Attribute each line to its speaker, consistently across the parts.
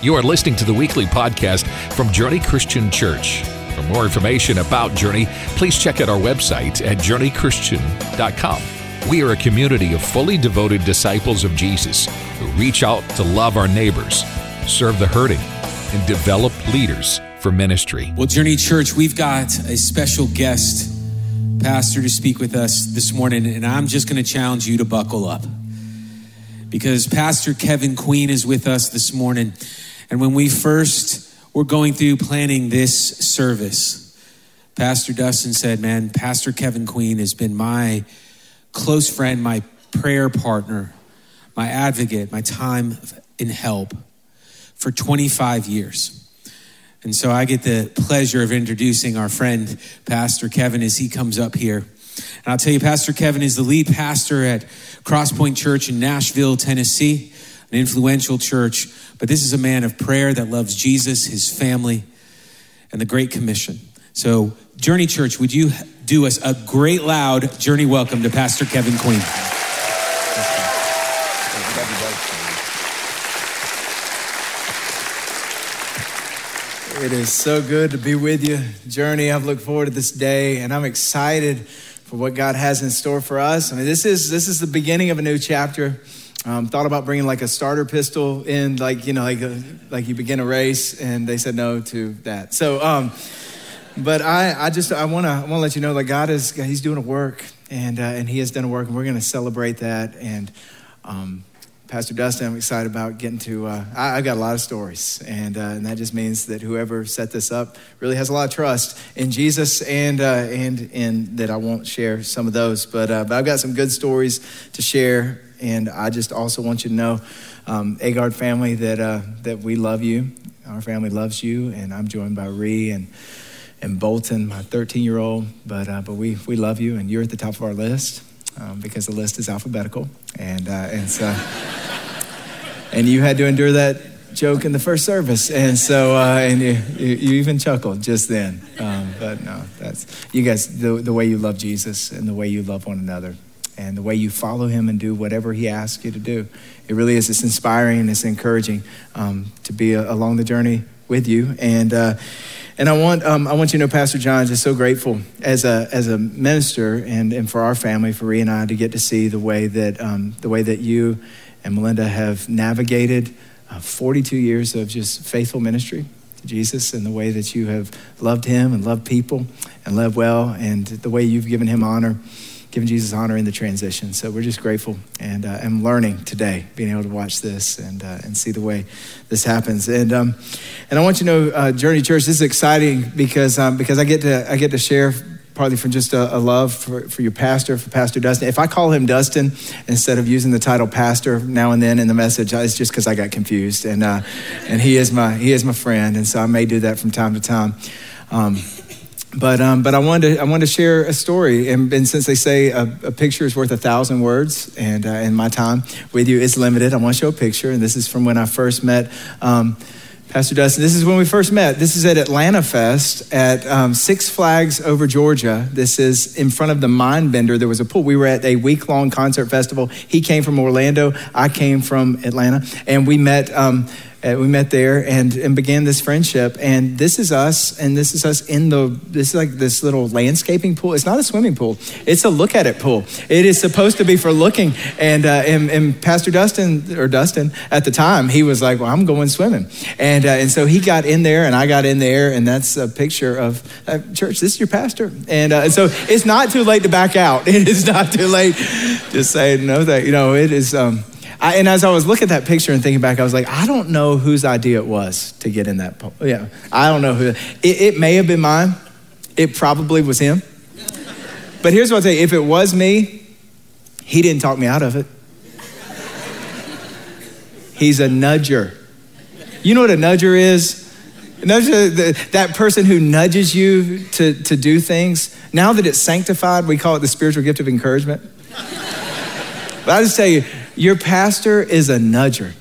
Speaker 1: You are listening to the weekly podcast from Journey Christian Church. For more information about Journey, please check out our website at journeychristian.com. We are a community of fully devoted disciples of Jesus who reach out to love our neighbors, serve the hurting, and develop leaders for ministry.
Speaker 2: Well, Journey Church, we've got a special guest pastor to speak with us this morning, and I'm just going to challenge you to buckle up because Pastor Kevin Queen is with us this morning. And when we first were going through planning this service, Pastor Dustin said, Man, Pastor Kevin Queen has been my close friend, my prayer partner, my advocate, my time in help for 25 years. And so I get the pleasure of introducing our friend, Pastor Kevin, as he comes up here. And I'll tell you, Pastor Kevin is the lead pastor at Crosspoint Church in Nashville, Tennessee an influential church, but this is a man of prayer that loves Jesus, his family, and the Great Commission. So, Journey Church, would you do us a great loud journey welcome to Pastor Kevin Queen?
Speaker 3: It is so good to be with you, Journey. I've looked forward to this day, and I'm excited for what God has in store for us. I mean, this is this is the beginning of a new chapter. Um, thought about bringing like a starter pistol in, like you know, like a, like you begin a race, and they said no to that. So, um, but I, I just I want to I want to let you know that God is He's doing a work, and uh, and He has done a work, and we're going to celebrate that. And um, Pastor Dustin, I'm excited about getting to. Uh, I, have got a lot of stories, and uh, and that just means that whoever set this up really has a lot of trust in Jesus, and uh, and and that I won't share some of those, but uh, but I've got some good stories to share and I just also want you to know, um, Agard family, that, uh, that we love you. Our family loves you, and I'm joined by Ree and, and Bolton, my 13 year old. But, uh, but we, we love you, and you're at the top of our list um, because the list is alphabetical. And, uh, and, so, and you had to endure that joke in the first service, and so uh, and you, you, you, even chuckled just then. Um, but no, that's you guys the, the way you love Jesus and the way you love one another and the way you follow him and do whatever he asks you to do. It really is. It's inspiring and it's encouraging um, to be a, along the journey with you. And uh, and I want um, I want you to know, Pastor John is so grateful as a as a minister and, and for our family, for Ree and I, to get to see the way that um, the way that you and Melinda have navigated uh, 42 years of just faithful ministry to Jesus and the way that you have loved him and loved people and loved well and the way you've given him honor giving Jesus honor in the transition. So we're just grateful and uh, I'm learning today, being able to watch this and, uh, and see the way this happens. And, um, and I want you to know, uh, Journey Church, this is exciting because, um, because I, get to, I get to share partly from just a, a, love for, for your pastor, for Pastor Dustin. If I call him Dustin instead of using the title pastor now and then in the message, it's just because I got confused. And, uh, and he, is my, he is my friend. And so I may do that from time to time. Um, but um, but I wanted to, I wanted to share a story, and, and since they say a, a, picture is worth a thousand words, and uh, in my time with you is limited, I want to show a picture, and this is from when I first met. Um, Pastor Dustin, this is when we first met. This is at Atlanta Fest at um, Six Flags over Georgia. This is in front of the Mind Mindbender. There was a pool. We were at a week long concert festival. He came from Orlando. I came from Atlanta. And we met um, uh, we met there and, and began this friendship. And this is us, and this is us in the, this is like this little landscaping pool. It's not a swimming pool, it's a look at it pool. It is supposed to be for looking. And, uh, and, and, Pastor Dustin, or Dustin at the time, he was like, Well, I'm going swimming. And, uh, and so he got in there, and I got in there, and that's a picture of uh, church. This is your pastor. And, uh, and so it's not too late to back out. It is not too late Just say no, that, you know, it is. Um, I, and as I was looking at that picture and thinking back, I was like, I don't know whose idea it was to get in that. Po- yeah, I don't know who. It, it may have been mine. It probably was him. But here's what I'll tell you: if it was me, he didn't talk me out of it. He's a nudger. You know what a nudger is? Nudger, that person who nudges you to, to do things. Now that it's sanctified, we call it the spiritual gift of encouragement. But I just tell you, your pastor is a nudger.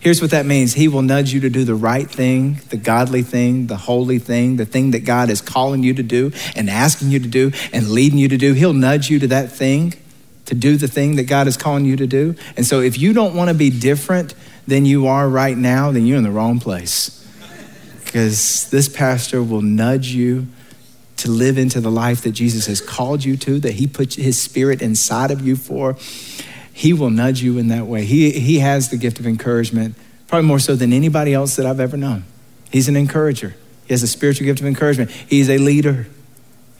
Speaker 3: Here's what that means He will nudge you to do the right thing, the godly thing, the holy thing, the thing that God is calling you to do and asking you to do and leading you to do. He'll nudge you to that thing, to do the thing that God is calling you to do. And so if you don't want to be different than you are right now, then you're in the wrong place. Because this pastor will nudge you to live into the life that Jesus has called you to, that he put his spirit inside of you for. He will nudge you in that way. He, he has the gift of encouragement, probably more so than anybody else that I've ever known. He's an encourager. He has a spiritual gift of encouragement. He's a leader.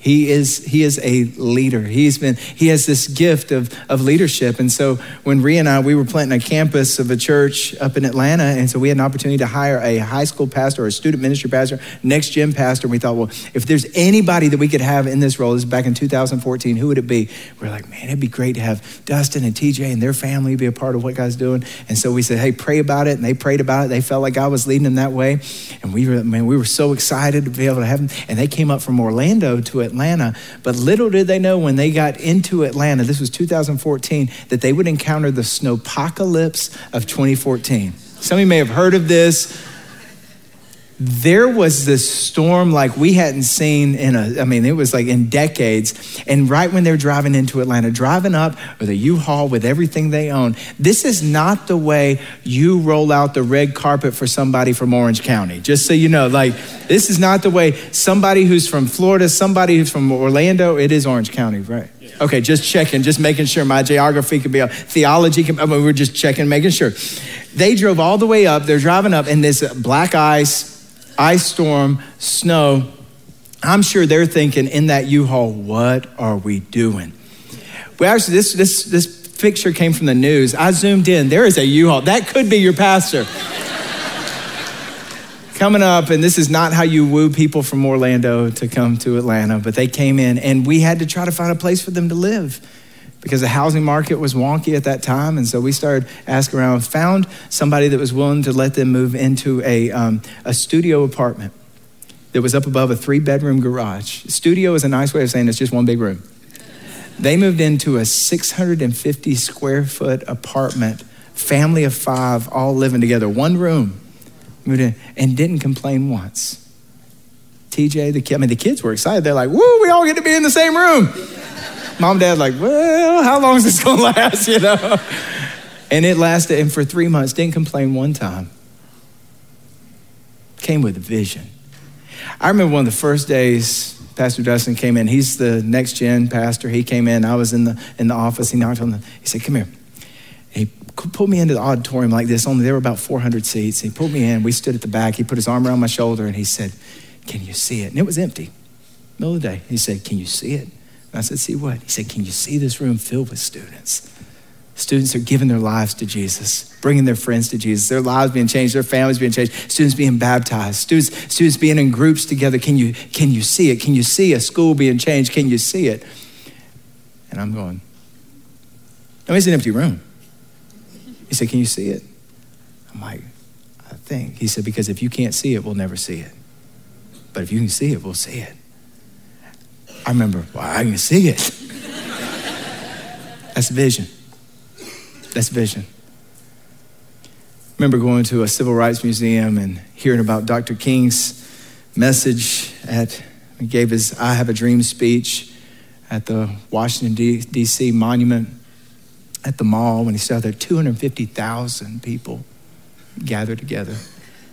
Speaker 3: He is, he is a leader. He's been, he has this gift of, of leadership. And so when Rhea and I, we were planting a campus of a church up in Atlanta. And so we had an opportunity to hire a high school pastor or a student ministry pastor, next gen pastor. And we thought, well, if there's anybody that we could have in this role, this is back in 2014, who would it be? We're like, man, it'd be great to have Dustin and TJ and their family be a part of what God's doing. And so we said, hey, pray about it. And they prayed about it. They felt like God was leading them that way. And we were, man, we were so excited to be able to have them. And they came up from Orlando to Atlanta Atlanta. But little did they know when they got into Atlanta, this was 2014, that they would encounter the snowpocalypse of 2014. Some of you may have heard of this there was this storm like we hadn't seen in a, I mean, it was like in decades. And right when they're driving into Atlanta, driving up with a U-Haul with everything they own, this is not the way you roll out the red carpet for somebody from Orange County. Just so you know, like, this is not the way somebody who's from Florida, somebody who's from Orlando, it is Orange County, right? Okay, just checking, just making sure my geography could be, up, theology, can, I mean, we're just checking, making sure. They drove all the way up, they're driving up, in this black ice, ice storm, snow. I'm sure they're thinking in that U-Haul, what are we doing? Well, actually, this, this, this picture came from the news. I zoomed in. There is a U-Haul. That could be your pastor. Coming up, and this is not how you woo people from Orlando to come to Atlanta, but they came in, and we had to try to find a place for them to live because the housing market was wonky at that time. And so we started asking around, found somebody that was willing to let them move into a, um, a studio apartment that was up above a three bedroom garage. Studio is a nice way of saying it's just one big room. They moved into a 650 square foot apartment, family of five, all living together, one room, moved in, and didn't complain once. TJ, the kid, I mean, the kids were excited. They're like, woo, we all get to be in the same room. Mom and dad like, well, how long is this gonna last, you know? And it lasted, and for three months, didn't complain one time. Came with a vision. I remember one of the first days Pastor Dustin came in. He's the next gen pastor. He came in. I was in the in the office. He knocked on the. He said, "Come here." He pulled me into the auditorium like this. Only there were about 400 seats. He pulled me in. We stood at the back. He put his arm around my shoulder and he said, "Can you see it?" And it was empty. Middle of the day. He said, "Can you see it?" I said, See what? He said, Can you see this room filled with students? Students are giving their lives to Jesus, bringing their friends to Jesus, their lives being changed, their families being changed, students being baptized, students, students being in groups together. Can you, can you see it? Can you see a school being changed? Can you see it? And I'm going, No, it's an empty room. He said, Can you see it? I'm like, I think. He said, Because if you can't see it, we'll never see it. But if you can see it, we'll see it. I remember, well, I can see it. That's vision. That's vision. I remember going to a civil rights museum and hearing about Dr. King's message at, he gave his I Have a Dream speech at the Washington, D.C. monument at the mall when he saw there 250,000 people gathered together.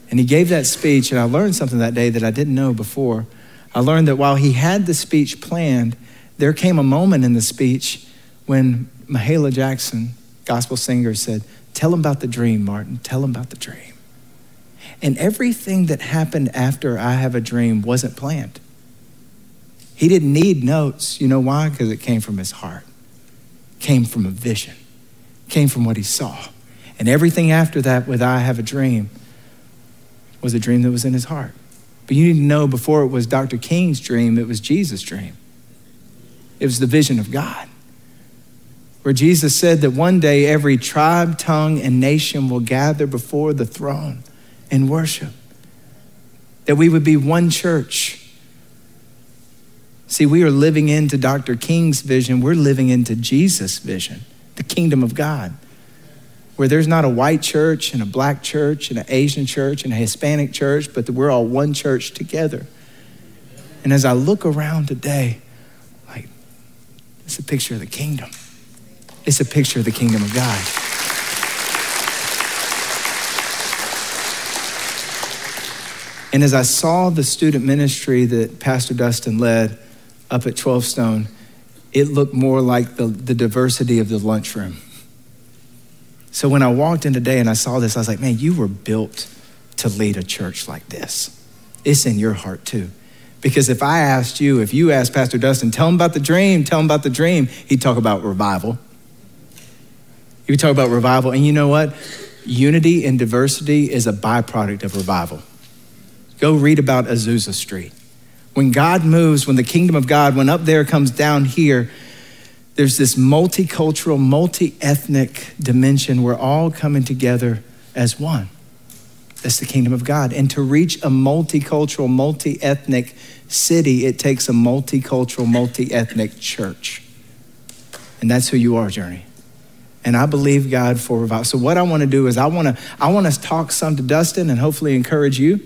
Speaker 3: And he gave that speech, and I learned something that day that I didn't know before. I learned that while he had the speech planned, there came a moment in the speech when Mahalia Jackson, gospel singer, said, Tell him about the dream, Martin. Tell him about the dream. And everything that happened after I Have a Dream wasn't planned. He didn't need notes. You know why? Because it came from his heart, came from a vision, came from what he saw. And everything after that, with I Have a Dream, was a dream that was in his heart. But you need to know before it was Dr. King's dream, it was Jesus' dream. It was the vision of God. Where Jesus said that one day every tribe, tongue, and nation will gather before the throne and worship. That we would be one church. See, we are living into Dr. King's vision, we're living into Jesus' vision, the kingdom of God where there's not a white church and a black church and an Asian church and a Hispanic church, but we're all one church together. And as I look around today, like, it's a picture of the kingdom. It's a picture of the kingdom of God. And as I saw the student ministry that Pastor Dustin led up at 12 Stone, it looked more like the, the diversity of the lunchroom so when I walked in today and I saw this, I was like, man, you were built to lead a church like this. It's in your heart too. Because if I asked you, if you asked Pastor Dustin, tell him about the dream, tell him about the dream, he'd talk about revival. He would talk about revival. And you know what? Unity and diversity is a byproduct of revival. Go read about Azusa Street. When God moves, when the kingdom of God, when up there comes down here, there's this multicultural, multi ethnic dimension. We're all coming together as one. That's the kingdom of God. And to reach a multicultural, multi ethnic city, it takes a multicultural, multi ethnic church. And that's who you are, Journey. And I believe God for revival. So what I want to do is I want to I want to talk some to Dustin and hopefully encourage you.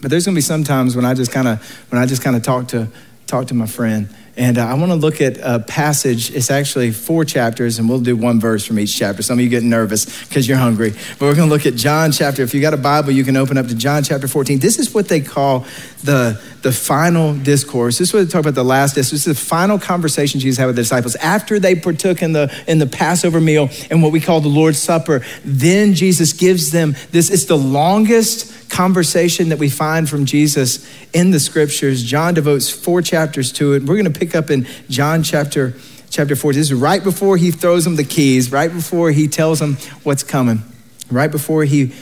Speaker 3: But there's going to be some times when I just kind of when I just kind of talk to talk to my friend and uh, I want to look at a passage. It's actually four chapters, and we'll do one verse from each chapter. Some of you get nervous because you're hungry. But we're going to look at John chapter. If you got a Bible, you can open up to John chapter 14. This is what they call the, the final discourse. This is what they talk about the last discourse. This is the final conversation Jesus had with the disciples after they partook in the, in the Passover meal and what we call the Lord's Supper. Then Jesus gives them this. It's the longest conversation that we find from Jesus in the scriptures. John devotes four chapters to it. We're going to pick up in John chapter chapter 4. This is right before he throws them the keys, right before he tells them what's coming, right before he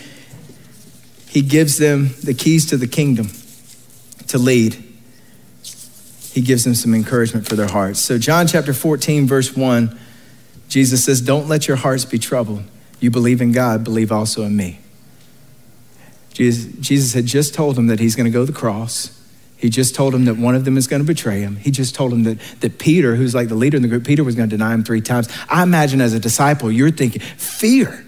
Speaker 3: he gives them the keys to the kingdom to lead. He gives them some encouragement for their hearts. So John chapter 14 verse 1 Jesus says, "Don't let your hearts be troubled. You believe in God, believe also in me." Jesus, had just told him that he's going to go to the cross. He just told him that one of them is going to betray him. He just told him that, that Peter, who's like the leader in the group, Peter was going to deny him three times. I imagine as a disciple, you're thinking, fear.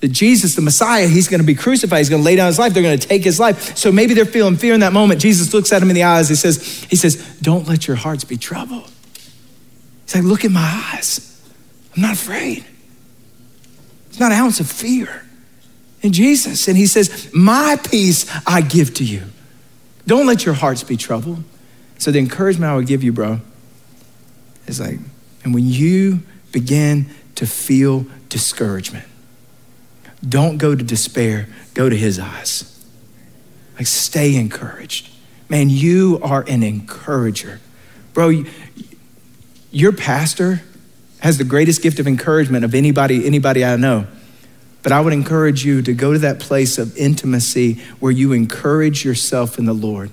Speaker 3: That Jesus, the Messiah, he's going to be crucified. He's going to lay down his life. They're going to take his life. So maybe they're feeling fear in that moment. Jesus looks at him in the eyes. He says, he says, don't let your hearts be troubled. He's like, look in my eyes. I'm not afraid. It's not an ounce of fear in Jesus. And he says, My peace I give to you. Don't let your hearts be troubled. So the encouragement I would give you, bro, is like, and when you begin to feel discouragement, don't go to despair, go to his eyes. Like, stay encouraged. Man, you are an encourager. Bro, your pastor has the greatest gift of encouragement of anybody, anybody I know. But I would encourage you to go to that place of intimacy where you encourage yourself in the Lord.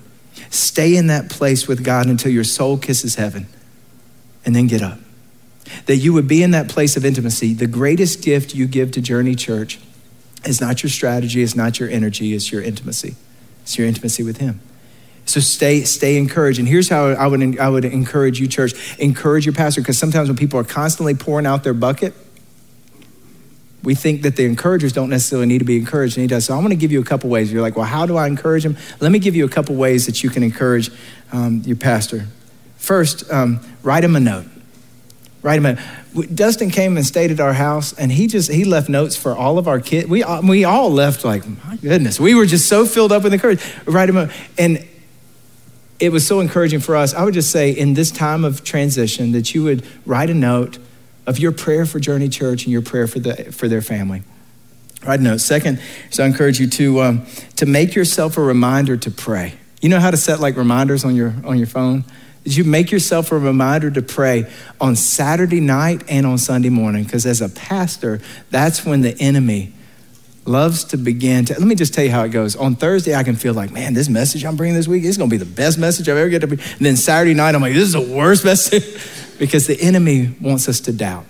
Speaker 3: Stay in that place with God until your soul kisses heaven and then get up. That you would be in that place of intimacy. The greatest gift you give to Journey Church is not your strategy, it's not your energy, it's your intimacy. It's your intimacy with Him. So stay, stay encouraged. And here's how I would, I would encourage you, church. Encourage your pastor, because sometimes when people are constantly pouring out their bucket, we think that the encouragers don't necessarily need to be encouraged, and he does. So I'm going to give you a couple ways. You're like, well, how do I encourage him? Let me give you a couple ways that you can encourage um, your pastor. First, um, write him a note. Write him a. Dustin came and stayed at our house, and he just he left notes for all of our kids. We we all left like, my goodness, we were just so filled up with encouragement. Write him a, and it was so encouraging for us. I would just say, in this time of transition, that you would write a note of your prayer for Journey Church and your prayer for, the, for their family. Right note. Second, so I encourage you to, um, to make yourself a reminder to pray. You know how to set like reminders on your, on your phone? Did you make yourself a reminder to pray on Saturday night and on Sunday morning? Because as a pastor, that's when the enemy loves to begin to. Let me just tell you how it goes. On Thursday, I can feel like, man, this message I'm bringing this week is going to be the best message I've ever get to be. And then Saturday night, I'm like, this is the worst message because the enemy wants us to doubt.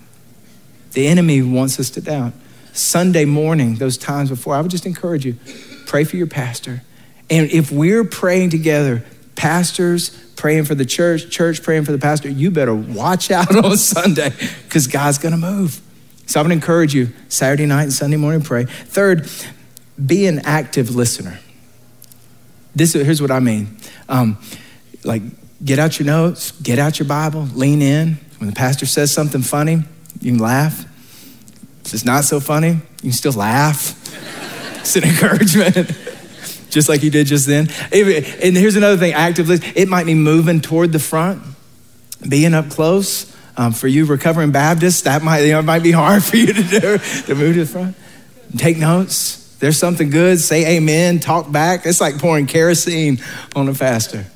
Speaker 3: The enemy wants us to doubt. Sunday morning, those times before, I would just encourage you pray for your pastor. And if we're praying together, pastors praying for the church, church praying for the pastor, you better watch out on Sunday because God's going to move. So I would encourage you Saturday night and Sunday morning pray. Third, be an active listener. This here's what I mean. Um, like get out your notes, get out your Bible, lean in. When the pastor says something funny, you can laugh. If it's not so funny, you can still laugh. it's an encouragement. just like you did just then. And here's another thing actively. It might be moving toward the front, being up close. Um, for you recovering Baptists, that might, you know, might be hard for you to do, to move to the front. Take notes. There's something good, say amen, talk back. It's like pouring kerosene on a faster.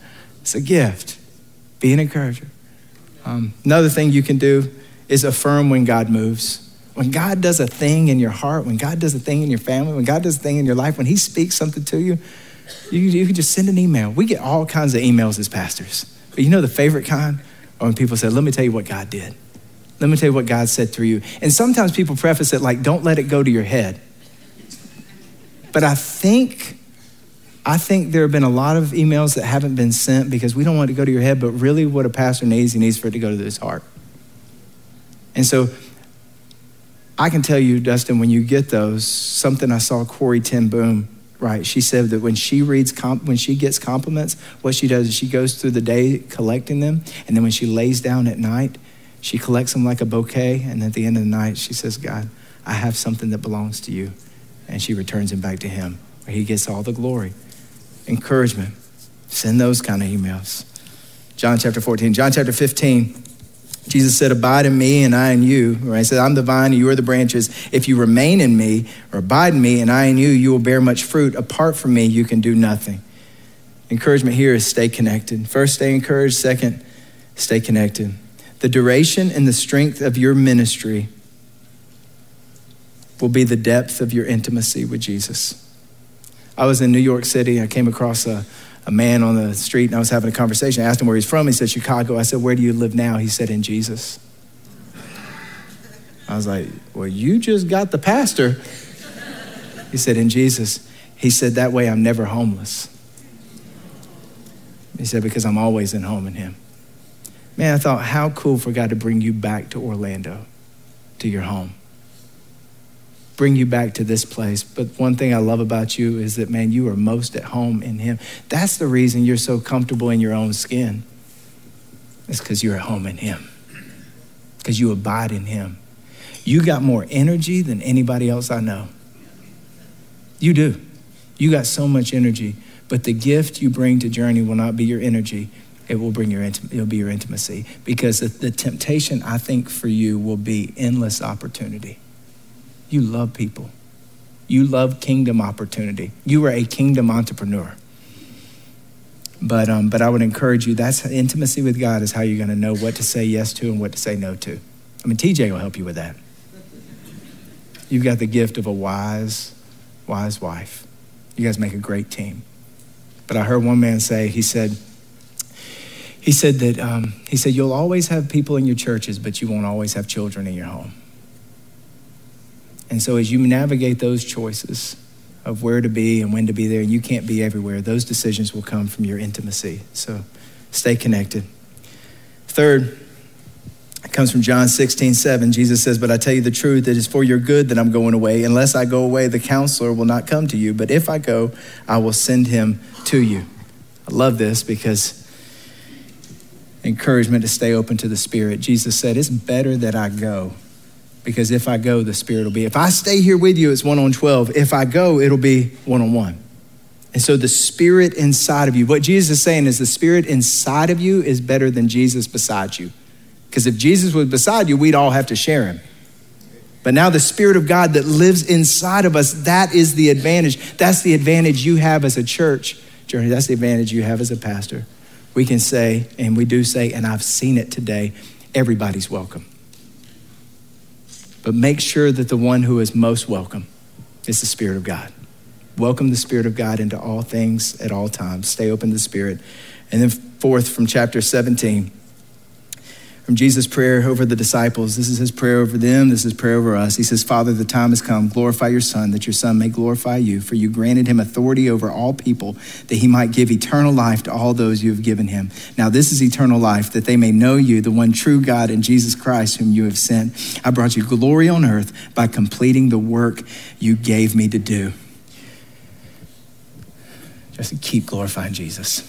Speaker 3: It's a gift. Be an encourager. Um, another thing you can do is affirm when God moves. When God does a thing in your heart, when God does a thing in your family, when God does a thing in your life, when He speaks something to you, you, you can just send an email. We get all kinds of emails as pastors. But you know the favorite kind? Or when people say, Let me tell you what God did. Let me tell you what God said through you. And sometimes people preface it like, Don't let it go to your head. But I think I think there have been a lot of emails that haven't been sent because we don't want it to go to your head, but really what a pastor needs, he needs for it to go to his heart. And so I can tell you, Dustin, when you get those, something I saw Corrie ten Boom right. She said that when she reads, comp- when she gets compliments, what she does is she goes through the day collecting them, and then when she lays down at night, she collects them like a bouquet, and at the end of the night, she says, God, I have something that belongs to you. And she returns them back to him, where he gets all the glory. Encouragement. Send those kind of emails. John chapter 14. John chapter 15. Jesus said, Abide in me and I in you. Right? He said, I'm the vine and you are the branches. If you remain in me or abide in me and I in you, you will bear much fruit. Apart from me, you can do nothing. Encouragement here is stay connected. First, stay encouraged. Second, stay connected. The duration and the strength of your ministry will be the depth of your intimacy with Jesus. I was in New York City. I came across a, a man on the street and I was having a conversation. I asked him where he's from. He said, Chicago. I said, Where do you live now? He said, In Jesus. I was like, Well, you just got the pastor. He said, In Jesus. He said, That way I'm never homeless. He said, Because I'm always in home in Him. Man, I thought, how cool for God to bring you back to Orlando, to your home bring you back to this place. But one thing I love about you is that, man, you are most at home in Him. That's the reason you're so comfortable in your own skin. It's because you're at home in Him, because you abide in Him. You got more energy than anybody else I know. You do. You got so much energy, but the gift you bring to Journey will not be your energy. It will bring your it'll be your intimacy because the, the temptation I think for you will be endless opportunity. You love people. You love kingdom opportunity. You are a kingdom entrepreneur. But, um, but I would encourage you, that's intimacy with God is how you're going to know what to say yes to and what to say no to. I mean, TJ will help you with that. You've got the gift of a wise, wise wife. You guys make a great team. But I heard one man say, he said, he said that, um, he said, you'll always have people in your churches, but you won't always have children in your home. And so as you navigate those choices of where to be and when to be there, and you can't be everywhere, those decisions will come from your intimacy. So stay connected. Third, it comes from John 16, 7. Jesus says, But I tell you the truth, it is for your good that I'm going away. Unless I go away, the counselor will not come to you. But if I go, I will send him to you. I love this because encouragement to stay open to the Spirit. Jesus said, It's better that I go because if I go, the Spirit will be. If I stay here with you, it's one on 12. If I go, it'll be one on one. And so the Spirit inside of you, what Jesus is saying is the Spirit inside of you is better than Jesus beside you. Because if Jesus was beside you, we'd all have to share him. But now the Spirit of God that lives inside of us, that is the advantage. That's the advantage you have as a church journey. That's the advantage you have as a pastor. We can say, and we do say, and I've seen it today, everybody's welcome. But make sure that the one who is most welcome is the Spirit of God. Welcome the Spirit of God into all things at all times. Stay open to the Spirit. And then, fourth, from chapter 17, from Jesus' prayer over the disciples. This is his prayer over them. This is prayer over us. He says, Father, the time has come. Glorify your Son, that your Son may glorify you. For you granted him authority over all people, that he might give eternal life to all those you have given him. Now, this is eternal life, that they may know you, the one true God, and Jesus Christ, whom you have sent. I brought you glory on earth by completing the work you gave me to do. Just keep glorifying Jesus.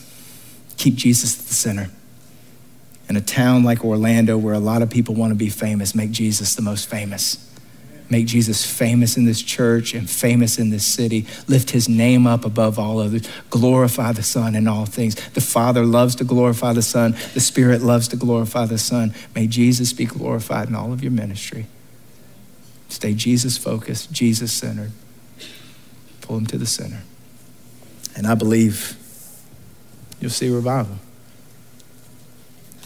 Speaker 3: Keep Jesus at the center in a town like Orlando where a lot of people want to be famous, make Jesus the most famous. Make Jesus famous in this church and famous in this city. Lift his name up above all others. Glorify the Son in all things. The Father loves to glorify the Son. The Spirit loves to glorify the Son. May Jesus be glorified in all of your ministry. Stay Jesus focused, Jesus centered. Pull him to the center. And I believe you'll see revival.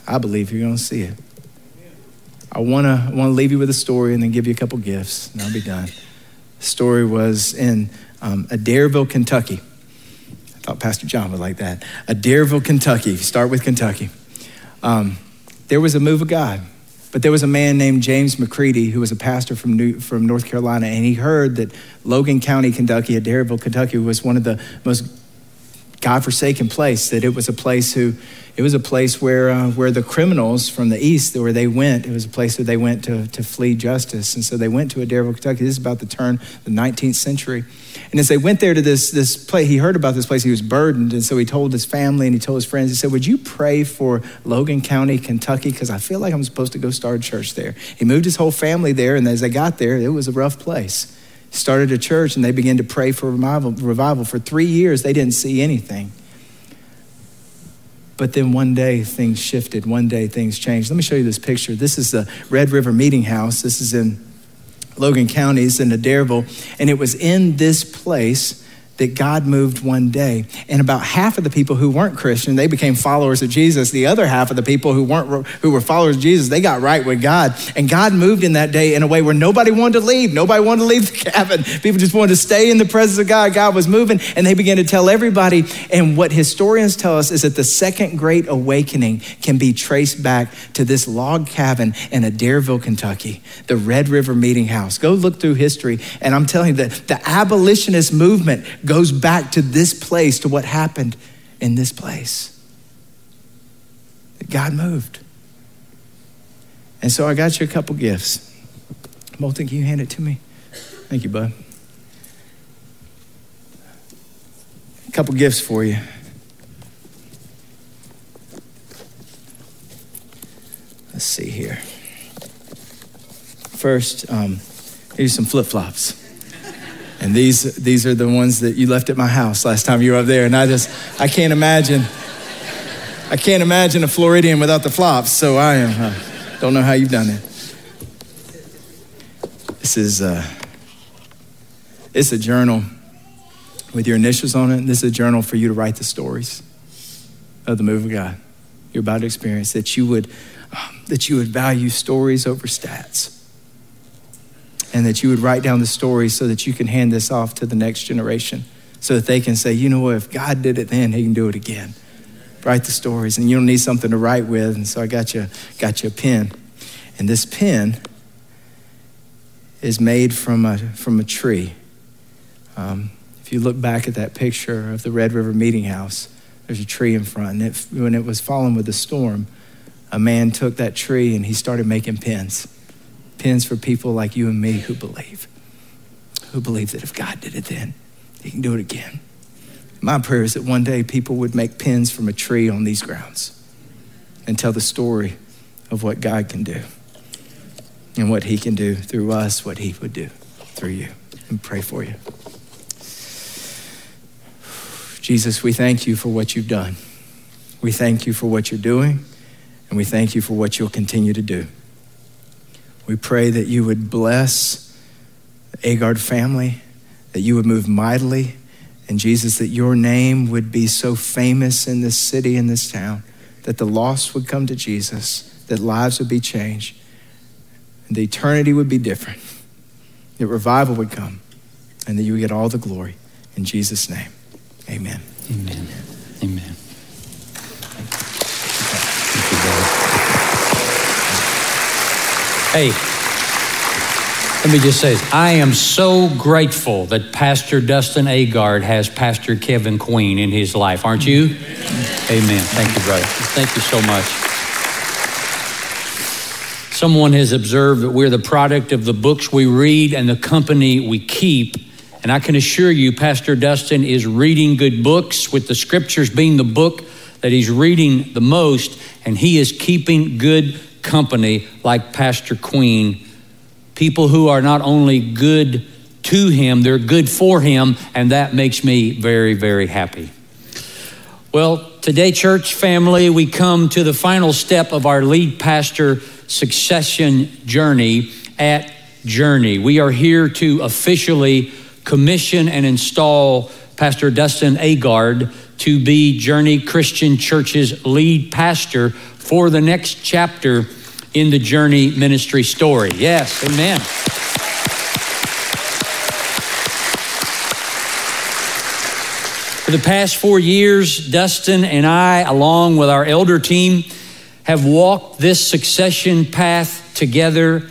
Speaker 3: I believe you're going to see it. I want to want to leave you with a story and then give you a couple gifts, and I'll be done. The story was in um, Adairsville, Kentucky. I thought Pastor John would like that. Adairsville, Kentucky. Start with Kentucky. Um, there was a move of God, but there was a man named James McGready who was a pastor from New, from North Carolina, and he heard that Logan County, Kentucky, Adairsville, Kentucky, was one of the most God-forsaken place. That it was a place who it was a place where, uh, where the criminals from the east, where they went, it was a place where they went to, to flee justice. And so they went to Adairsville, Kentucky. This is about the turn of the 19th century. And as they went there to this, this place, he heard about this place. He was burdened. And so he told his family and he told his friends, he said, Would you pray for Logan County, Kentucky? Because I feel like I'm supposed to go start a church there. He moved his whole family there. And as they got there, it was a rough place. Started a church and they began to pray for revival. revival. For three years, they didn't see anything. But then one day things shifted. One day things changed. Let me show you this picture. This is the Red River Meeting House. This is in Logan County, it's in Adairville. And it was in this place that God moved one day. And about half of the people who weren't Christian, they became followers of Jesus. The other half of the people who weren't who were followers of Jesus, they got right with God. And God moved in that day in a way where nobody wanted to leave. Nobody wanted to leave the cabin. People just wanted to stay in the presence of God. God was moving, and they began to tell everybody. And what historians tell us is that the second great awakening can be traced back to this log cabin in Adairsville, Kentucky, the Red River Meeting House. Go look through history, and I'm telling you that the abolitionist movement goes back to this place, to what happened in this place. That God moved. And so I got you a couple gifts. Bolton, can you hand it to me? Thank you, bud. A couple gifts for you. Let's see here. First, um, here's some flip flops. And these, these are the ones that you left at my house last time you were up there. And I just, I can't imagine, I can't imagine a Floridian without the flops. So I am, uh, don't know how you've done it. This is, uh, it's a journal with your initials on it. This is a journal for you to write the stories of the move of God you're about to experience. That you would, um, that you would value stories over stats and that you would write down the story so that you can hand this off to the next generation so that they can say, you know what, if God did it then, he can do it again. Write the stories, and you don't need something to write with. And so I got you, got you a pen. And this pen is made from a, from a tree. Um, if you look back at that picture of the Red River Meeting House, there's a tree in front. And it, when it was falling with the storm, a man took that tree and he started making pens pens for people like you and me who believe, who believe that if God did it then, he can do it again. My prayer is that one day people would make pens from a tree on these grounds and tell the story of what God can do and what he can do through us, what he would do through you. And pray for you. Jesus, we thank you for what you've done. We thank you for what you're doing, and we thank you for what you'll continue to do. We pray that you would bless the Agard family, that you would move mightily, and Jesus, that your name would be so famous in this city, in this town, that the lost would come to Jesus, that lives would be changed, and the eternity would be different, that revival would come, and that you would get all the glory. In Jesus' name, amen.
Speaker 4: Amen. Amen. Hey, let me just say this. I am so grateful that Pastor Dustin Agard has Pastor Kevin Queen in his life, aren't you? Amen. Thank you, brother. Thank you so much. Someone has observed that we're the product of the books we read and the company we keep. And I can assure you, Pastor Dustin is reading good books, with the scriptures being the book that he's reading the most, and he is keeping good company like Pastor Queen people who are not only good to Him, they're good for Him, and that makes me very, very happy. Well, today, church family, we come to the final step of our lead pastor succession journey at Journey. We are here to officially commission and install Pastor Dustin Agard to be Journey Christian Church's lead pastor for the next chapter in the Journey ministry story. Yes, amen. For the past four years, Dustin and I, along with our elder team, have walked this succession path together,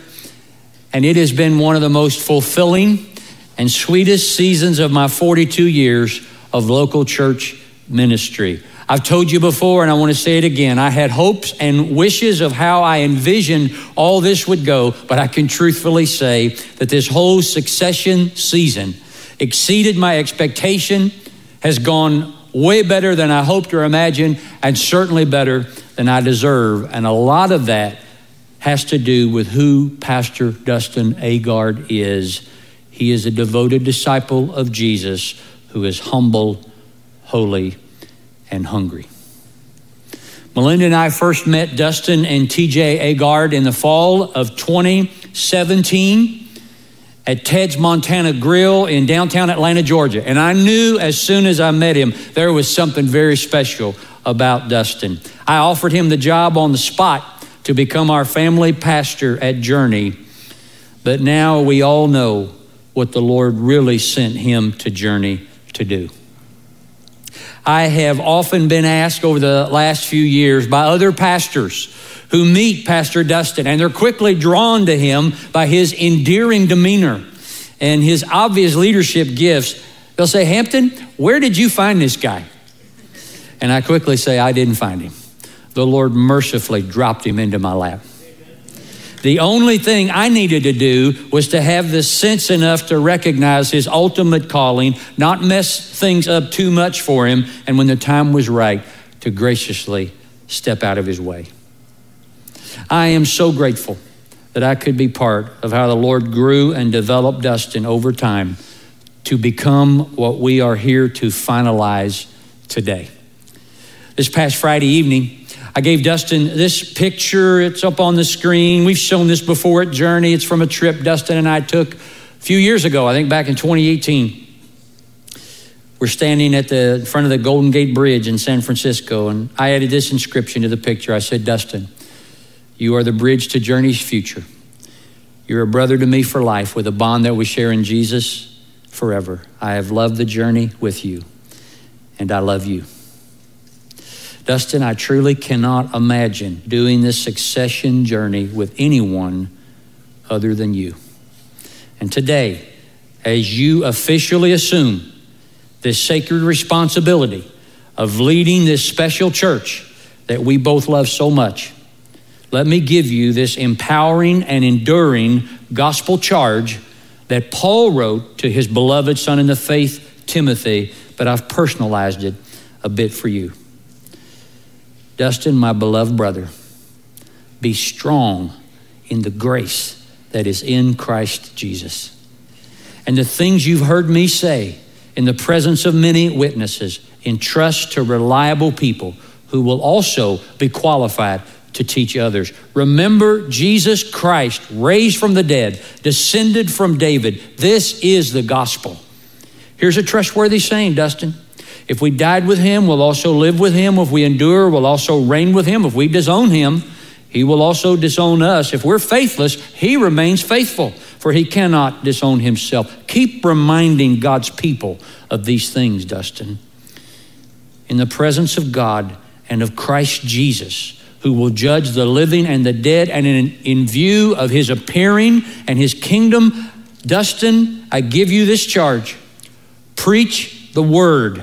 Speaker 4: and it has been one of the most fulfilling and sweetest seasons of my 42 years of local church ministry. I've told you before, and I want to say it again. I had hopes and wishes of how I envisioned all this would go, but I can truthfully say that this whole succession season exceeded my expectation, has gone way better than I hoped or imagined, and certainly better than I deserve. And a lot of that has to do with who Pastor Dustin Agard is. He is a devoted disciple of Jesus who is humble, holy, and hungry. Melinda and I first met Dustin and TJ Agard in the fall of 2017 at Ted's Montana Grill in downtown Atlanta, Georgia. And I knew as soon as I met him, there was something very special about Dustin. I offered him the job on the spot to become our family pastor at Journey. But now we all know what the Lord really sent him to Journey to do. I have often been asked over the last few years by other pastors who meet Pastor Dustin, and they're quickly drawn to him by his endearing demeanor and his obvious leadership gifts. They'll say, Hampton, where did you find this guy? And I quickly say, I didn't find him. The Lord mercifully dropped him into my lap. The only thing I needed to do was to have the sense enough to recognize his ultimate calling, not mess things up too much for him, and when the time was right, to graciously step out of his way. I am so grateful that I could be part of how the Lord grew and developed Dustin over time to become what we are here to finalize today. This past Friday evening, I gave Dustin this picture. It's up on the screen. We've shown this before at Journey. It's from a trip Dustin and I took a few years ago, I think back in 2018. We're standing at the front of the Golden Gate Bridge in San Francisco, and I added this inscription to the picture. I said, Dustin, you are the bridge to Journey's future. You're a brother to me for life with a bond that we share in Jesus forever. I have loved the journey with you, and I love you. Dustin, I truly cannot imagine doing this succession journey with anyone other than you. And today, as you officially assume this sacred responsibility of leading this special church that we both love so much, let me give you this empowering and enduring gospel charge that Paul wrote to his beloved son in the faith, Timothy, but I've personalized it a bit for you. Dustin, my beloved brother, be strong in the grace that is in Christ Jesus. And the things you've heard me say in the presence of many witnesses, entrust to reliable people who will also be qualified to teach others. Remember Jesus Christ, raised from the dead, descended from David. This is the gospel. Here's a trustworthy saying, Dustin. If we died with him, we'll also live with him. If we endure, we'll also reign with him. If we disown him, he will also disown us. If we're faithless, he remains faithful, for he cannot disown himself. Keep reminding God's people of these things, Dustin. In the presence of God and of Christ Jesus, who will judge the living and the dead, and in, in view of his appearing and his kingdom, Dustin, I give you this charge preach the word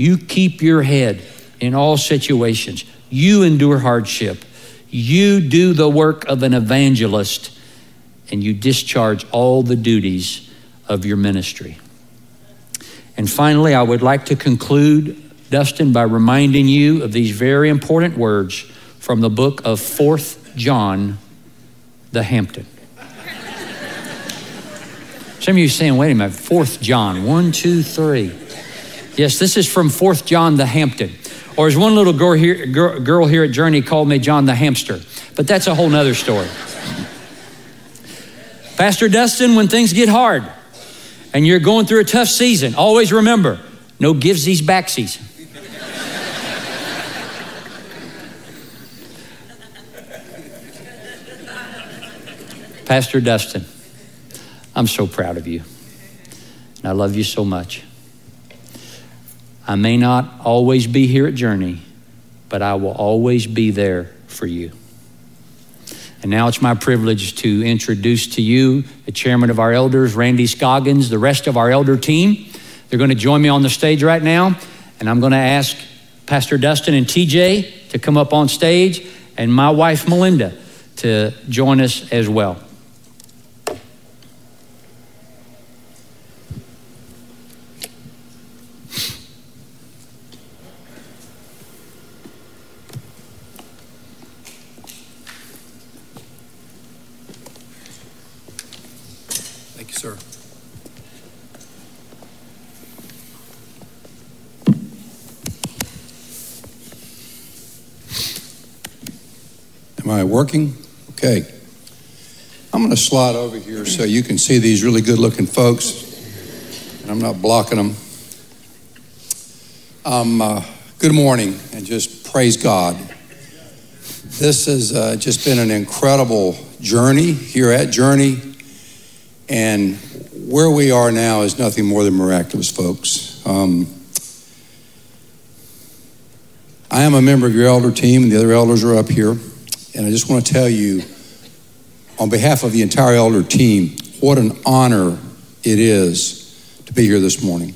Speaker 4: you keep your head in all situations. You endure hardship. You do the work of an evangelist and you discharge all the duties of your ministry. And finally, I would like to conclude, Dustin, by reminding you of these very important words from the book of Fourth John, the Hampton. Some of you saying, wait a minute, Fourth John, one, two, three. Yes, this is from Fourth John, the Hampton. Or as one little girl here, girl here at Journey called me John the Hamster. But that's a whole nother story. Pastor Dustin, when things get hard, and you're going through a tough season, always remember no givesies backsies. Pastor Dustin, I'm so proud of you. And I love you so much. I may not always be here at Journey, but I will always be there for you. And now it's my privilege to introduce to you the chairman of our elders, Randy Scoggins, the rest of our elder team. They're going to join me on the stage right now, and I'm going to ask Pastor Dustin and TJ to come up on stage, and my wife Melinda to join us as well.
Speaker 5: Am I working? Okay. I'm going to slide over here so you can see these really good looking folks. And I'm not blocking them. Um, uh, good morning and just praise God. This has uh, just been an incredible journey here at Journey. And where we are now is nothing more than miraculous, folks. Um, I am a member of your elder team, and the other elders are up here. And I just want to tell you, on behalf of the entire elder team, what an honor it is to be here this morning.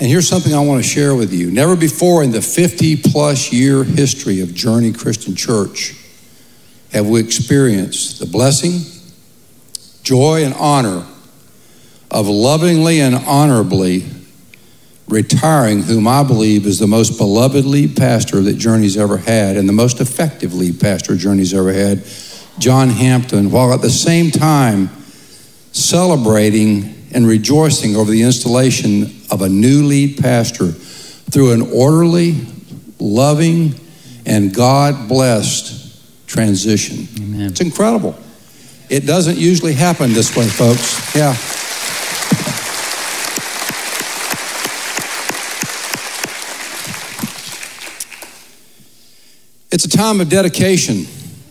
Speaker 5: And here's something I want to share with you. Never before in the 50 plus year history of Journey Christian Church have we experienced the blessing, joy, and honor of lovingly and honorably retiring, whom I believe is the most beloved lead pastor that Journey's ever had and the most effective lead pastor Journey's ever had, John Hampton, while at the same time celebrating and rejoicing over the installation of a new lead pastor through an orderly, loving, and God blessed transition. Amen. It's incredible. It doesn't usually happen this way, folks. Yeah. It's a time of dedication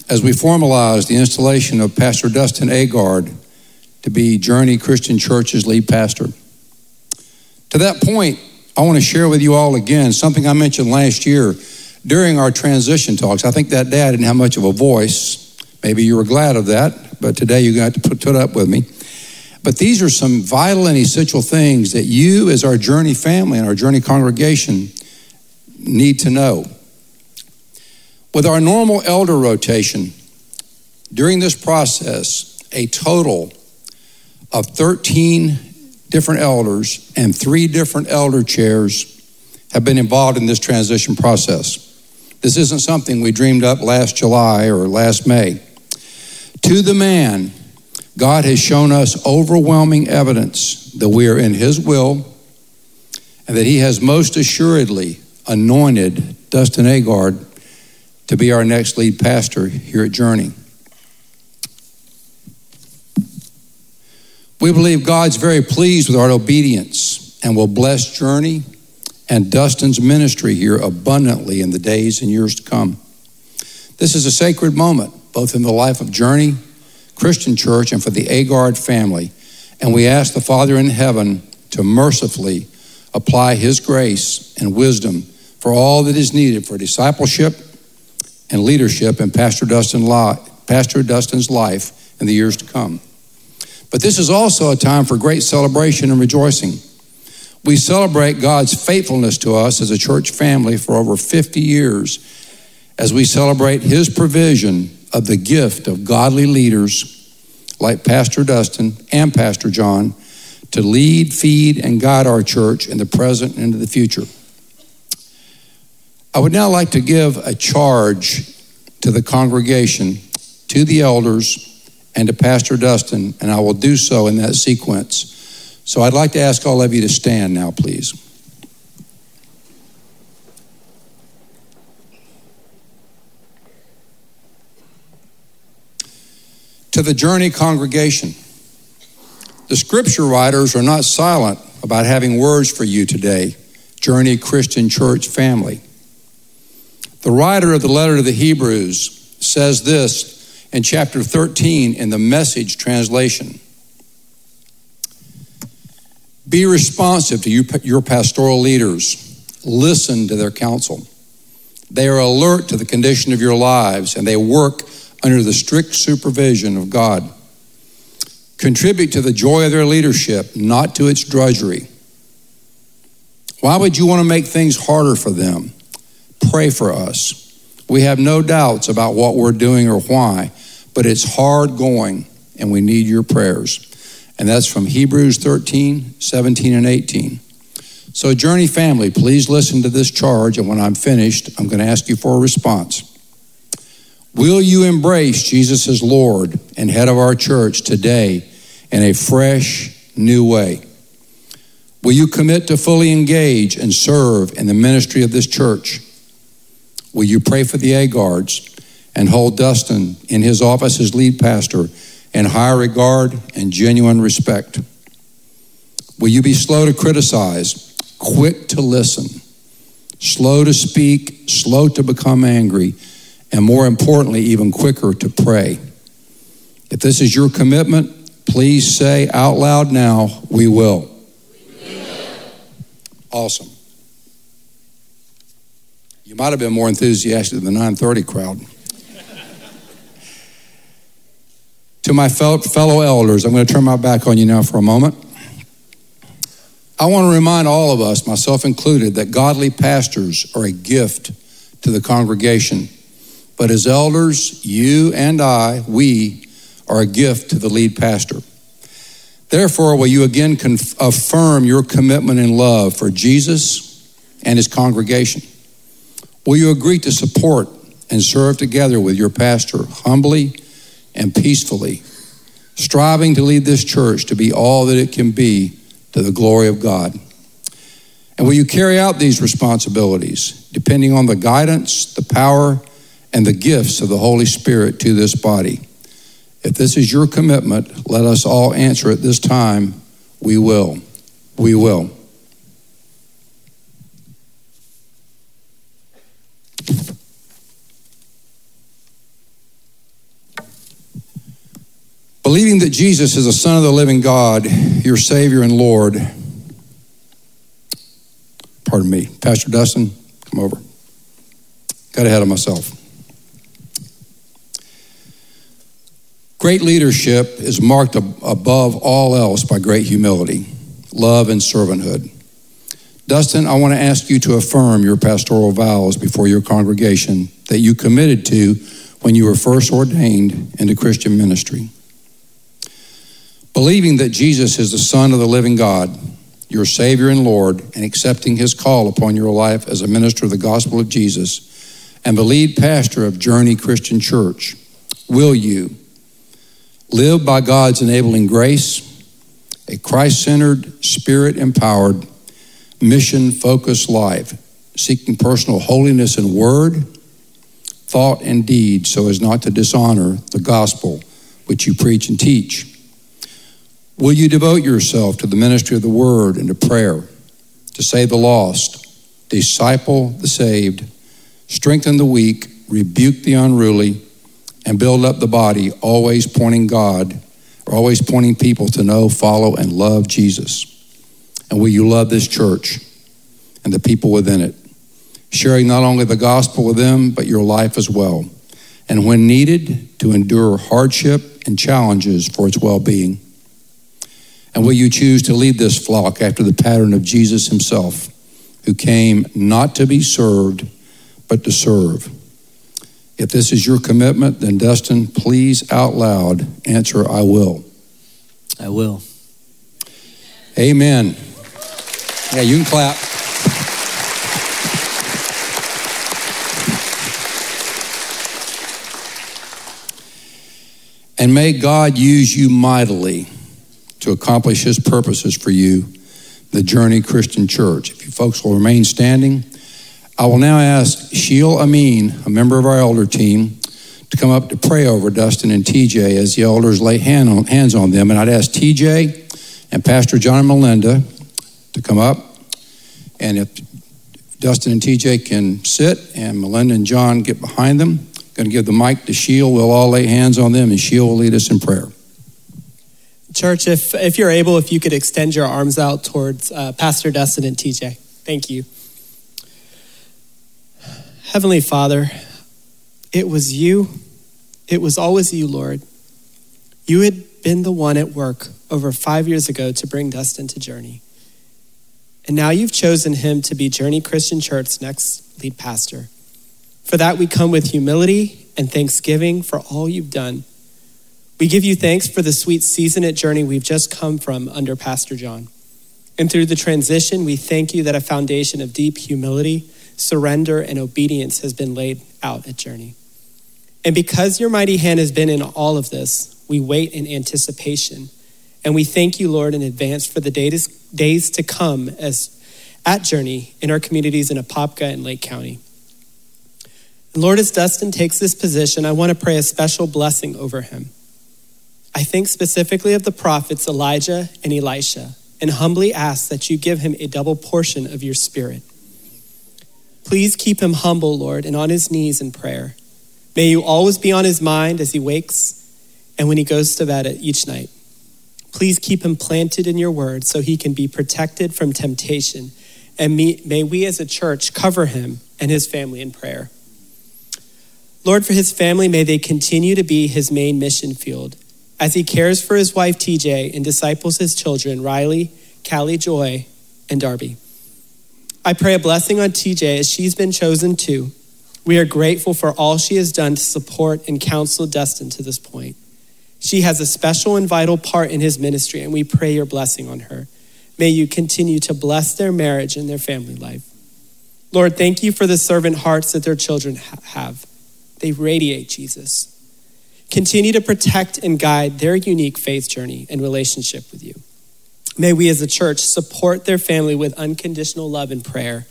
Speaker 5: as we formalize the installation of Pastor Dustin Agard to be Journey Christian Church's lead pastor. To that point, I want to share with you all again something I mentioned last year during our transition talks. I think that dad didn't have much of a voice. Maybe you were glad of that, but today you got to put, put up with me. But these are some vital and essential things that you, as our Journey family and our Journey congregation, need to know. With our normal elder rotation, during this process, a total of 13 different elders and three different elder chairs have been involved in this transition process. This isn't something we dreamed up last July or last May. To the man, God has shown us overwhelming evidence that we are in His will and that He has most assuredly anointed Dustin Agard to be our next lead pastor here at Journey. We believe God's very pleased with our obedience and will bless Journey and Dustin's ministry here abundantly in the days and years to come. This is a sacred moment, both in the life of Journey Christian Church and for the Agard family, And we ask the Father in heaven to mercifully apply His grace and wisdom for all that is needed for discipleship and leadership in Pastor, Dustin Pastor Dustin's life in the years to come. But this is also a time for great celebration and rejoicing. We celebrate God's faithfulness to us as a church family for over 50 years as we celebrate His provision of the gift of godly leaders like Pastor Dustin and Pastor John to lead, feed, and guide our church in the present and into the future. I would now like to give a charge to the congregation, to the elders, and to Pastor Dustin, and I will do so in that sequence. So I'd like to ask all of you to stand now, please. To the Journey congregation, the scripture writers are not silent about having words for you today, Journey Christian Church family. The writer of the letter to the Hebrews says this in chapter 13 in the message translation. Be responsive to your pastoral leaders. Listen to their counsel. They are alert to the condition of your lives and they work under the strict supervision of God. Contribute to the joy of their leadership, not to its drudgery. Why would you want to make things harder for them? Pray for us. We have no doubts about what we're doing or why, but it's hard going and we need your prayers. And that's from Hebrews 13, 17, and 18. So, Journey family, please listen to this charge. And when I'm finished, I'm going to ask you for a response. Will you embrace Jesus as Lord and head of our church today in a fresh, new way? Will you commit to fully engage and serve in the ministry of this church? Will you pray for the Agards and hold Dustin in his office as lead pastor in high regard and genuine respect? Will you be slow to criticize, quick to listen, slow to speak, slow to become angry, and more importantly, even quicker to pray? If this is your commitment, please say out loud now, we will. We will. Awesome. You might have been more enthusiastic than the 930 crowd. To my fellow elders, I'm going to turn my back on you now for a moment. I want to remind all of us, myself included, that godly pastors are a gift to the congregation. But as elders, you and I, we are a gift to the lead pastor. Therefore, will you again affirm your commitment and love for Jesus and his congregation? Will you agree to support and serve together with your pastor humbly and peacefully, striving to lead this church to be all that it can be to the glory of God. And will you carry out these responsibilities, depending on the guidance, the power, and the gifts of the Holy Spirit to this body? If this is your commitment, let us all answer at this time, we will. We will. Believing that Jesus is the Son of the living God, your Savior and Lord. Pardon me. Pastor Dustin, come over. Got ahead of myself. Great leadership is marked above all else by great humility, love, and servanthood. Dustin, I want to ask you to affirm your pastoral vows before your congregation that you committed to when you were first ordained into Christian ministry. Believing that Jesus is the Son of the living God, your Savior and Lord, and accepting his call upon your life as a minister of the gospel of Jesus and the lead pastor of Journey Christian Church, will you live by God's enabling grace, a Christ centered, spirit empowered, mission focused life, seeking personal holiness in word, thought, and deed so as not to dishonor the gospel which you preach and teach? Will you devote yourself to the ministry of the word and to prayer, to save the lost, disciple the saved, strengthen the weak, rebuke the unruly, and build up the body, always pointing God, for always pointing people to know, follow, and love Jesus. And will you love this church and the people within it, sharing not only the gospel with them, but your life as well. And when needed, to endure hardship and challenges for its well being. And will you choose to lead this flock after the pattern of Jesus himself, who came not to be served, but to serve? If this is your commitment, then Dustin, please out loud answer, I will.
Speaker 6: I will.
Speaker 5: Amen. Yeah, you can clap. And may God use you mightily to accomplish his purposes for you, the Journey Christian Church. If you folks will remain standing, I will now ask Sheil Amin, a member of our elder team, to come up to pray over Dustin and TJ as the elders lay hand on, hands on them. And I'd ask TJ and Pastor John and Melinda to come up. And if Dustin and TJ can sit and Melinda and John get behind them, going to give the mic to Sheil. We'll all lay hands on them and Sheil will lead us in prayer.
Speaker 7: Church, if, if you're able, if you could extend your arms out towards uh, Pastor Dustin and TJ. Thank you. Heavenly Father, it was you, it was always you, Lord. You had been the one at work over five years ago to bring Dustin to Journey. And now you've chosen him to be Journey Christian Church's next lead pastor. For that, we come with humility and thanksgiving for all you've done. We give you thanks for the sweet season at Journey we've just come from under Pastor John. And through the transition, we thank you that a foundation of deep humility, surrender, and obedience has been laid out at Journey. And because your mighty hand has been in all of this, we wait in anticipation. And we thank you, Lord, in advance for the days, to come as at Journey in our communities in Apopka and Lake County. And Lord, as Dustin takes this position, I want to pray a special blessing over him. I think specifically of the prophets Elijah and Elisha and humbly ask that you give him a double portion of your spirit. Please keep him humble, Lord, and on his knees in prayer. May you always be on his mind as he wakes and when he goes to bed each night. Please keep him planted in your word so he can be protected from temptation. And may we as a church cover him and his family in prayer. Lord, for his family, may they continue to be his main mission field as he cares for his wife TJ and disciples his children, Riley, Callie Joy, and Darby. I pray a blessing on TJ as she's been chosen too. We are grateful for all she has done to support and counsel Dustin to this point. She has a special and vital part in his ministry, and we pray your blessing on her. May you continue to bless their marriage and their family life. Lord, thank you for the servant hearts that their children have. They radiate Jesus. Continue to protect and guide their unique faith journey and relationship with you. May we as a church support their family with unconditional love and prayer.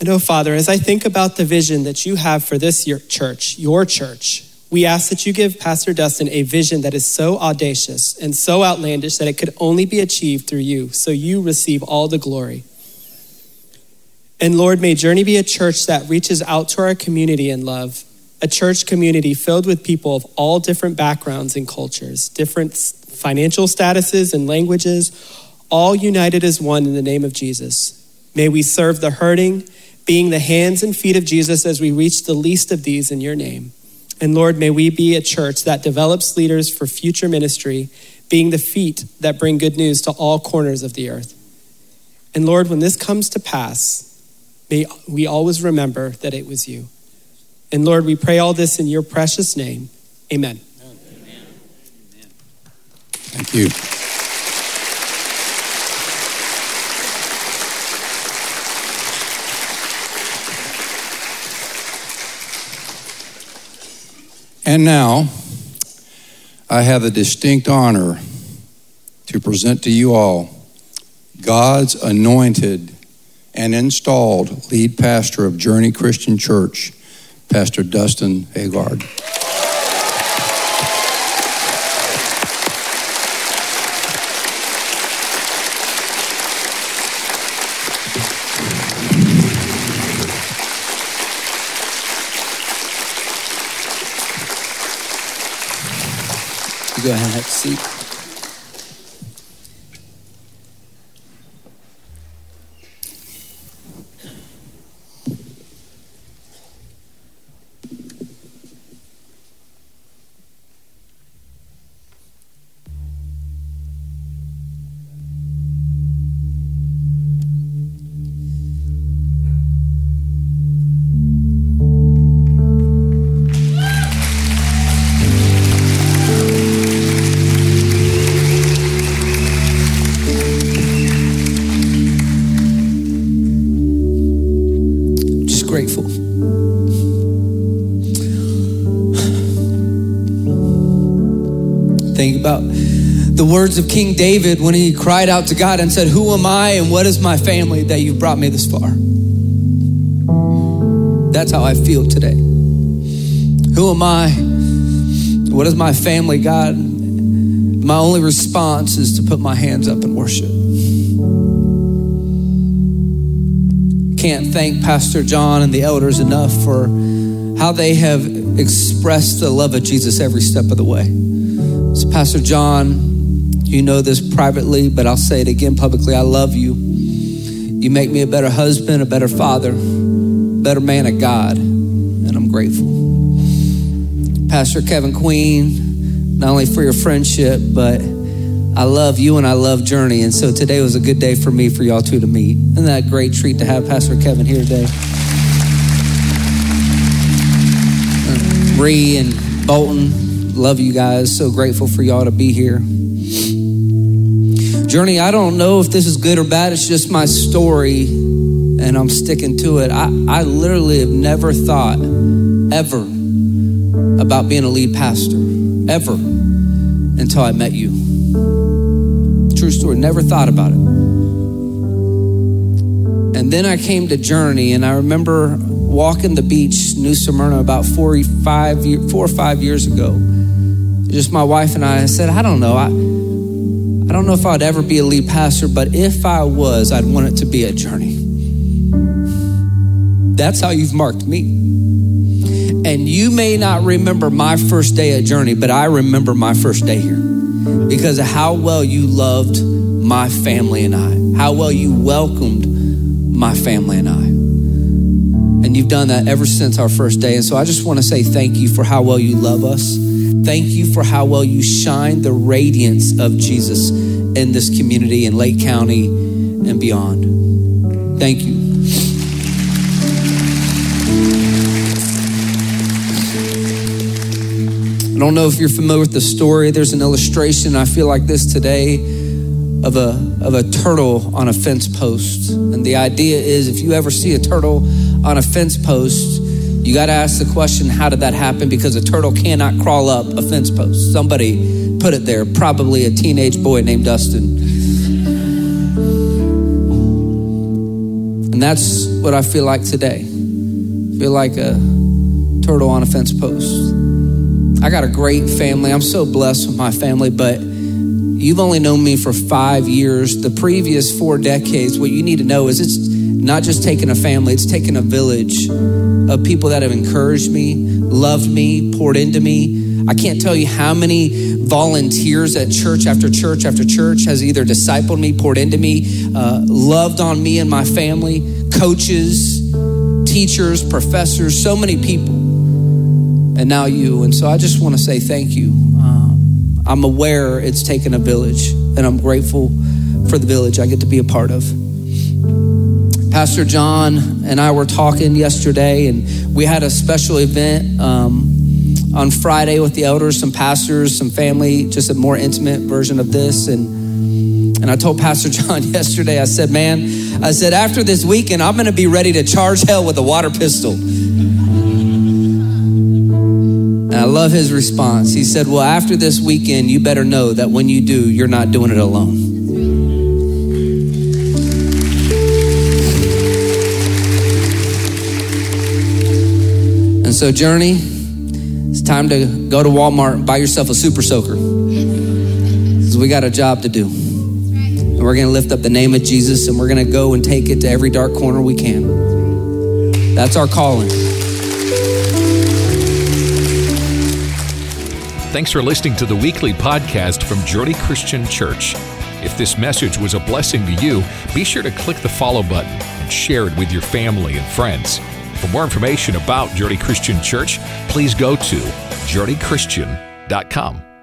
Speaker 7: And oh, Father, as I think about the vision that you have for this your church, your church, we ask that you give Pastor Dustin a vision that is so audacious and so outlandish that it could only be achieved through you, so you receive all the glory. And Lord, may Journey be a church that reaches out to our community in love a church community filled with people of all different backgrounds and cultures, different financial statuses and languages, all united as one in the name of Jesus. May we serve the hurting, being the hands and feet of Jesus as we reach the least of these in your name. And Lord, may we be a church that develops leaders for future ministry, being the feet that bring good news to all corners of the earth. And Lord, when this comes to pass, may we always remember that it was you. And Lord, we pray all this in your precious name. Amen. Amen.
Speaker 5: Thank you. And now, I have the distinct honor to present to you all God's anointed and installed lead pastor of Journey Christian Church. Pastor Dustin Agard.
Speaker 6: Go ahead and have a seat. Grateful. Think about the words of King David when he cried out to God and said, Who am I and what is my family that you've brought me this far? That's how I feel today. Who am I? What is my family, God? My only response is to put my hands up and worship. Can't thank Pastor John and the elders enough for how they have expressed the love of Jesus every step of the way. So, Pastor John, you know this privately, but I'll say it again publicly. I love you. You make me a better husband, a better father, better man of God, and I'm grateful. Pastor Kevin Queen, not only for your friendship, but I love you and I love Journey. And so today was a good day for me for y'all two to meet. Isn't that a great treat to have Pastor Kevin here today? Uh, Bree and Bolton, love you guys. So grateful for y'all to be here. Journey, I don't know if this is good or bad. It's just my story, and I'm sticking to it. I, I literally have never thought, ever, about being a lead pastor, ever, until I met you. True story, never thought about it. And then I came to Journey, and I remember walking the beach, New Smyrna, about four, five, four or five years ago. Just my wife and I, I said, I don't know. I, I don't know if I'd ever be a lead pastor, but if I was, I'd want it to be a journey. That's how you've marked me. And you may not remember my first day at Journey, but I remember my first day here because of how well you loved my family and I, how well you welcomed my family and I. And you've done that ever since our first day. And so I just want to say thank you for how well you love us. Thank you for how well you shine the radiance of Jesus in this community in Lake County and beyond. Thank you. Don't know if you're familiar with the story. There's an illustration, I feel like this today, of a, of a turtle on a fence post. And the idea is if you ever see a turtle on a fence post, you got to ask the question, how did that happen? Because a turtle cannot crawl up a fence post. Somebody put it there, probably a teenage boy named Dustin. And that's what I feel like today. I feel like a turtle on a fence post. I got a great family. I'm so blessed with my family, but you've only known me for five years. The previous four decades, what you need to know is it's not just taking a family, it's taking a village of people that have encouraged me, loved me, poured into me. I can't tell you how many volunteers at church after church after church has either discipled me, poured into me, uh, loved on me and my family, coaches, teachers, professors, so many people and now you. And so I just want to say thank you. Um, I'm aware it's taken a village, and I'm grateful for the village I get to be a part of. Pastor John and I were talking yesterday, and we had a special event um, on Friday with the elders, some pastors, some family, just a more intimate version of this. And and I told Pastor John yesterday, I said, man, I said, after this weekend, I'm going to be ready to charge hell with a water pistol. I love his response. He said, Well, after this weekend, you better know that when you do, you're not doing it alone. And so, Journey, it's time to go to Walmart and buy yourself a super soaker. Because we got a job to do. And we're going to lift up the name of Jesus and we're going to go and take it to every dark corner we can. That's our calling.
Speaker 1: Thanks for listening to the weekly podcast from Journey Christian Church. If this message was a blessing to you, be sure to click the follow button and share it with your family and friends. For more information about Journey Christian Church, please go to journeychristian.com.